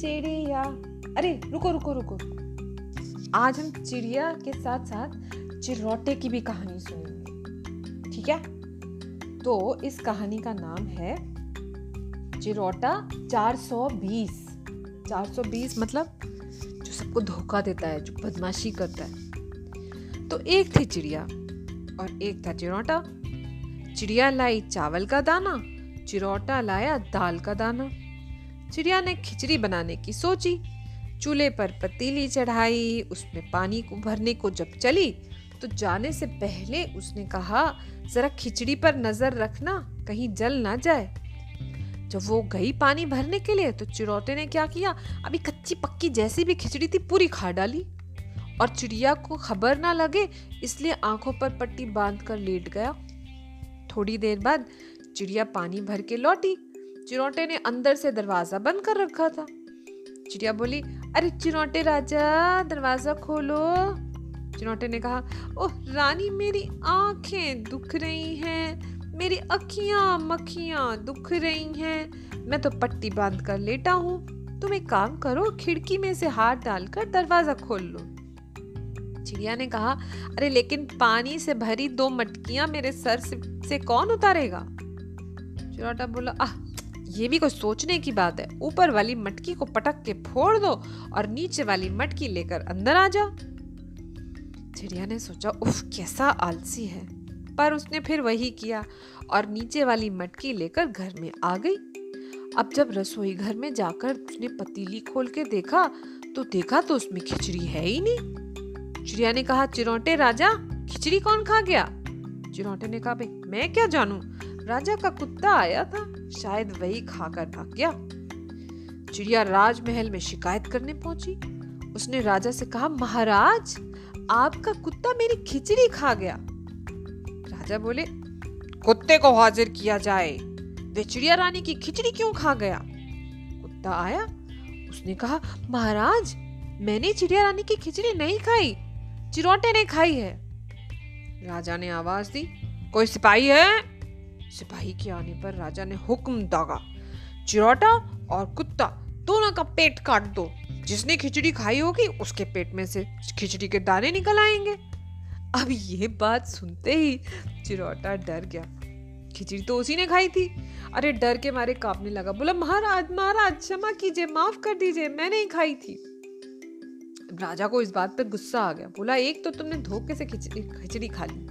चिड़िया। अरे, रुको रुको रुको। आज हम चिड़िया के साथ साथ चिरोटे की भी कहानी सुनेंगे। ठीक है? तो इस कहानी का नाम है चिरोटा 420 420 मतलब जो सबको धोखा देता है, जो बदमाशी करता है। तो एक थी चिड़िया और एक था चिरोटा। चिड़िया लाई चावल का दाना, चिरोटा लाया दाल का दाना। चिड़िया ने खिचड़ी बनाने की सोची। चूल्हे पर पतीली चढ़ाई, उसमें पानी को भरने को जब चली तो जाने से पहले उसने कहा, जरा खिचड़ी पर नज़र रखना, कहीं जल ना जाए। जब वो गई पानी भरने के लिए तो चिड़ौटे ने क्या किया, अभी कच्ची पक्की जैसी भी खिचड़ी थी, पूरी खा डाली। और चिड़िया को खबर ना लगे, इसलिए आँखों पर पट्टी बाँध कर लेट गया। थोड़ी देर बाद चिड़िया पानी भर के लौटी। चिरोटे ने अंदर से दरवाज़ा बंद कर रखा था। चिड़िया बोली अरे चिरोटे राजा दरवाज़ा खोलो। चिरोटे ने कहा ओह रानी मेरी आँखें दुख रही हैं मेरी अखियाँ मखियाँ दुख रही हैं। मैं तो पट्टी बाँध कर लेटा हूँ तुम एक काम करो खिड़की में से हाथ डालकर दरवाज़ा खोल लो। चिड़िया ने कहा अरे लेकिन पानी से भरी दो मटकियाँ मेरे सर से, से कौन उतारेगा? चिरोटा बोला आह ये भी कोई सोचने की बात है। ऊपर वाली मटकी को पटक के फोड़ दो और नीचे वाली मटकी लेकर अंदर आ जाओ। चिड़िया ने सोचा, उफ, कैसा आलसी है। पर उसने फिर वही किया और नीचे वाली मटकी लेकर घर में आ गई। अब जब रसोई घर में जाकर उसने पतीली खोल के देखा तो देखा तो उसमें खिचड़ी है ही नहीं। चिड़िया ने कहा, चिरोटे राजा, खिचड़ी कौन खा गया? चिरोटे ने कहा, भाई, मैं क्या जानू? राजा का कुत्ता आया था। शायद वही खाकर भाग गया। चिड़िया राजमहल में शिकायत करने पहुँची। उसने राजा से कहा, महाराज, आपका कुत्ता मेरी खिचड़ी खा गया। राजा बोले, कुत्ते को हाजिर किया जाए। वे चिड़िया रानी की खिचड़ी क्यों खा गया? कुत्ता आया। उसने कहा, महाराज, मैंने चिड़िया रानी की खिचड़ी नहीं खाई। चिरोटे ने खाई है। राजा ने आवाज़ दी, कोई सिपाही है? सिपाही के आने पर राजा ने हुक्म दागा। चिरोटा और कुत्ता दोनों का पेट काट दो। जिसने खिचड़ी खाई होगी, उसके पेट में से खिचड़ी के दाने निकल आएँगे। अब ये बात सुनते ही चिरोटा डर गया। खिचड़ी तो उसी ने खाई थी। अरे डर के मारे कांपने लगा। बोला, महाराज महाराज, क्षमा कीजिए, माफ़ कर दीजिए, मैं नहीं खाई थी। राजा को इस बात पर गुस्सा आ गया। बोला, एक तो तुमने धोखे से खिचड़ी खिचड़ी खा ली।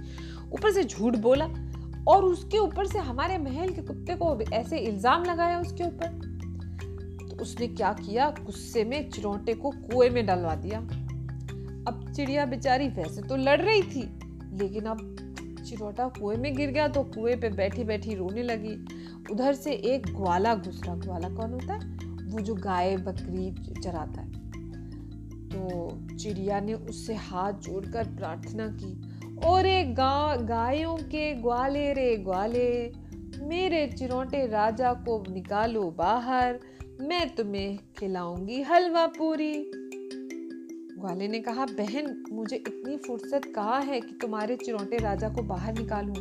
ऊपर से झूठ बोला और उसके ऊपर से हमारे महल के कुत्ते को ऐसे इल्ज़ाम लगाया उसके ऊपर। तो उसने क्या किया? गुस्से में चिरोटे को कुएँ में डलवा दिया। अब चिड़िया बेचारी वैसे तो लड़ रही थी, लेकिन अब चिरोटा कुएँ में गिर गया तो कुएँ पे बैठी बैठी रोने लगी। उधर से एक ग्वाला घुसरा ग्वाला कौन होता है? वो जो गाय बकरी चराता है। तो चिड़िया ने उससे हाथ जोड़कर प्रार्थना की ओरे गा, गायों के ग्वाले रे ग्वाले, मेरे चिरोटे राजा को निकालो बाहर, मैं तुम्हें खिलाऊँगी हलवा पूरी। ग्वाले ने कहा, बहन, मुझे इतनी फुर्सत कहा है कि तुम्हारे चिरोटे राजा को बाहर निकालूं?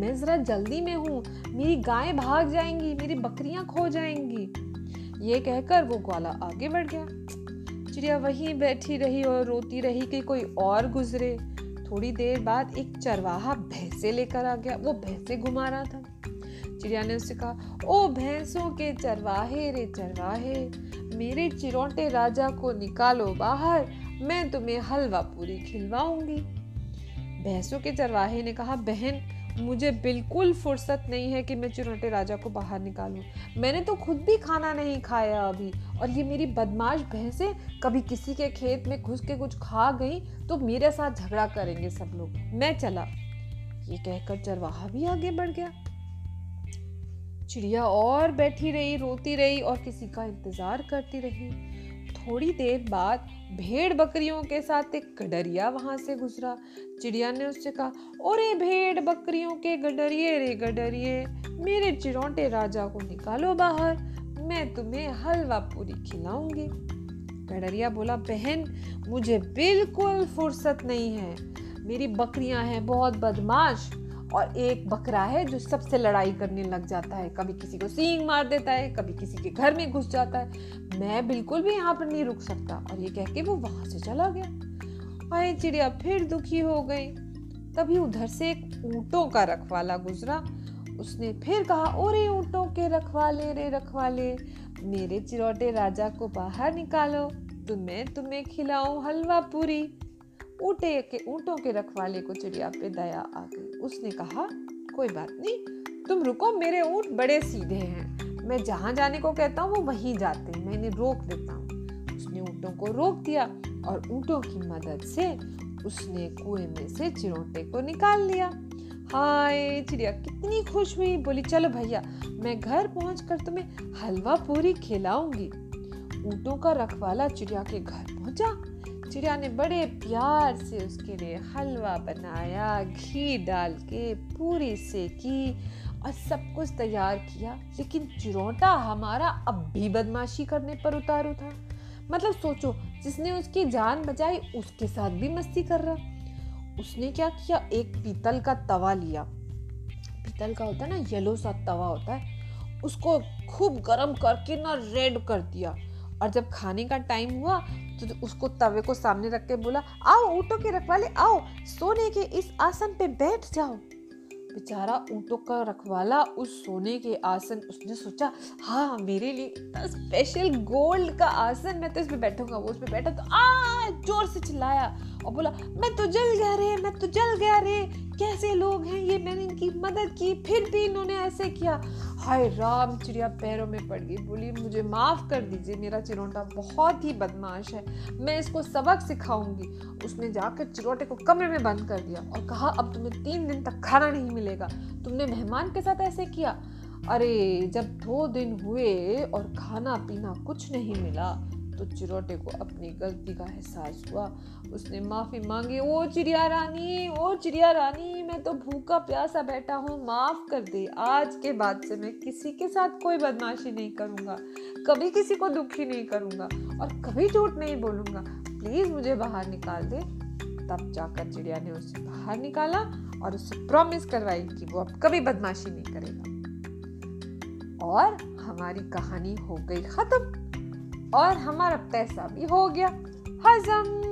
मैं जरा जल्दी में हूँ, मेरी गाय भाग जाएँगी, मेरी बकरियाँ खो जाएँगी। ये कहकर वो ग्वाला आगे बढ़ गया। चिड़िया वहीं बैठी रही और रोती रही कि कोई और गुजरे। थोड़ी देर बाद एक चरवाहा भैंसे लेकर आ गया। वो भैंसे घुमा रहा था। चिड़िया ने उससे कहा, ओ भैंसों के चरवाहे रे चरवाहे, मेरे चिरौटे राजा को निकालो बाहर, मैं तुम्हें हलवा पूरी खिलवाऊँगी। भैंसों के चरवाहे ने कहा, बहन मुझे बिल्कुल फुर्सत नहीं है कि मैं चिरोटे राजा को बाहर निकालूं। मैंने तो खुद भी खाना नहीं खाया अभी। और ये मेरी बदमाश भैंसे कभी किसी के खेत में घुस के कुछ खा गई तो मेरे साथ झगड़ा करेंगे सब लोग। मैं चला। ये कहकर चरवाहा भी आगे बढ़ गया। चिड़िया और बैठी रही, रोती रही और किसी का इंतज़ार करती रही। थोड़ी देर बाद भेड़ बकरियों के साथ एक गडरिया वहाँ से गुजरा। चिड़िया ने उससे कहा अरे भेड़ बकरियों के गडरिए रे गडरिए, मेरे चिरोटे राजा को निकालो बाहर, मैं तुम्हें हलवा पूरी खिलाऊँगी। गडरिया बोला, बहन, मुझे बिल्कुल फुर्सत नहीं है। मेरी बकरियाँ हैं बहुत बदमाश और एक बकरा है जो सबसे लड़ाई करने लग जाता है। कभी किसी को सींग मार देता है, कभी किसी के घर में घुस जाता है। मैं बिल्कुल भी यहाँ पर नहीं रुक सकता। और ये कह के वो वहाँ से चला गया। आए चिड़िया फिर दुखी हो गई। तभी उधर से एक ऊँटों का रखवाला गुजरा। उसने फिर कहा, ओरे ऊँटों के रखवाले रे रखवाले, मेरे चिरौटे राजा को बाहर निकालो। तुम्हें तुम्हें खिलाऊं हलवा पूरी। ऊँटे के, ऊँटों के रखवाले को चिड़िया पे दया आ गई। उसने कहा, कोई बात नहीं, तुम रुको, मेरे ऊँट बड़े सीधे हैं। मैं जहाँ जाने को कहता हूँ, वो वहीं जाते हैं। मैं इन्हें रोक देता हूँ। उसने ऊँटों को रोक दिया और ऊँटों की मदद से उसने कुएँ में से चिरोटे को निकाल लिया। हाय, चिड़िया कितनी खुश हुई। बोली, चलो भैया, मैं घर पहुंचकर तुम्हें हलवा पूरी खिलाऊँगी। ऊँटों का रखवाला चिड़िया के घर पहुँचा। चिड़िया ने बड़े प्यार से उसके लिए हलवा बनाया, घी डाल के पूरी सेकी और सब कुछ तैयार किया, लेकिन चिरोटा हमारा अब भी बदमाशी करने पर उतारू था। मतलब सोचो, जिसने उसकी जान बचाई, उसके साथ भी मस्ती कर रहा। उसने क्या किया? एक पीतल का तवा लिया। पीतल का होता है ना येलो सा तवा होता है, उसको खूब गर्म करके ना रेड कर दिया। और जब खाने का टाइम हुआ तो उसको तवे को सामने रख के बोला, आओ, ऊँटों के रखवाले, आओ, सोने के इस आसन पे बैठ जाओ। बेचारा ऊँटों का रखवाला उस सोने के आसन, उसने सोचा हाँ मेरे लिए इतना स्पेशल गोल्ड का आसन, मैं तो इसमें बैठूँगा, वो उस पे बैठा तो आ, ज़ोर से चिल्लाया और बोला, मैं तो जल गया रे, मैं तो जल गया रे, कैसे लोग हैं ये? मैंने इनकी मदद की, फिर भी इन्होंने ऐसे किया। हाय राम, चिड़िया पैरों में पड़ गई। बोली, मुझे माफ़ कर दीजिए, मेरा चिरोटा बहुत ही बदमाश है। मैं इसको सबक सिखाऊँगी। उसने जाकर चिरोटे को कमरे में बंद कर दिया और कहा, अब तुम्हें तीन दिन तक खाना नहीं मिलेगा। तुमने मेहमान के साथ ऐसे किया? अरे, जब दो दिन हुए और खाना पीना कुछ नहीं मिला तो चिरोटे को अपनी गलती का एहसास हुआ। उसने माफ़ी मांगी, ओ चिड़िया रानी, ओ चिड़िया रानी, मैं तो भूखा प्यासा बैठा हूँ, माफ़ कर दे। आज के बाद से मैं किसी के साथ कोई बदमाशी नहीं करूँगा, कभी किसी को दुखी नहीं करूँगा और कभी झूठ नहीं बोलूँगा। प्लीज़ मुझे बाहर निकाल दे। तब जाकर चिड़िया ने उसे बाहर निकाला और उससे प्रॉमिस करवाई कि वो अब कभी बदमाशी नहीं करेगा। और हमारी कहानी हो गई खत्म। और हमारा पैसा भी हो गया। हजम!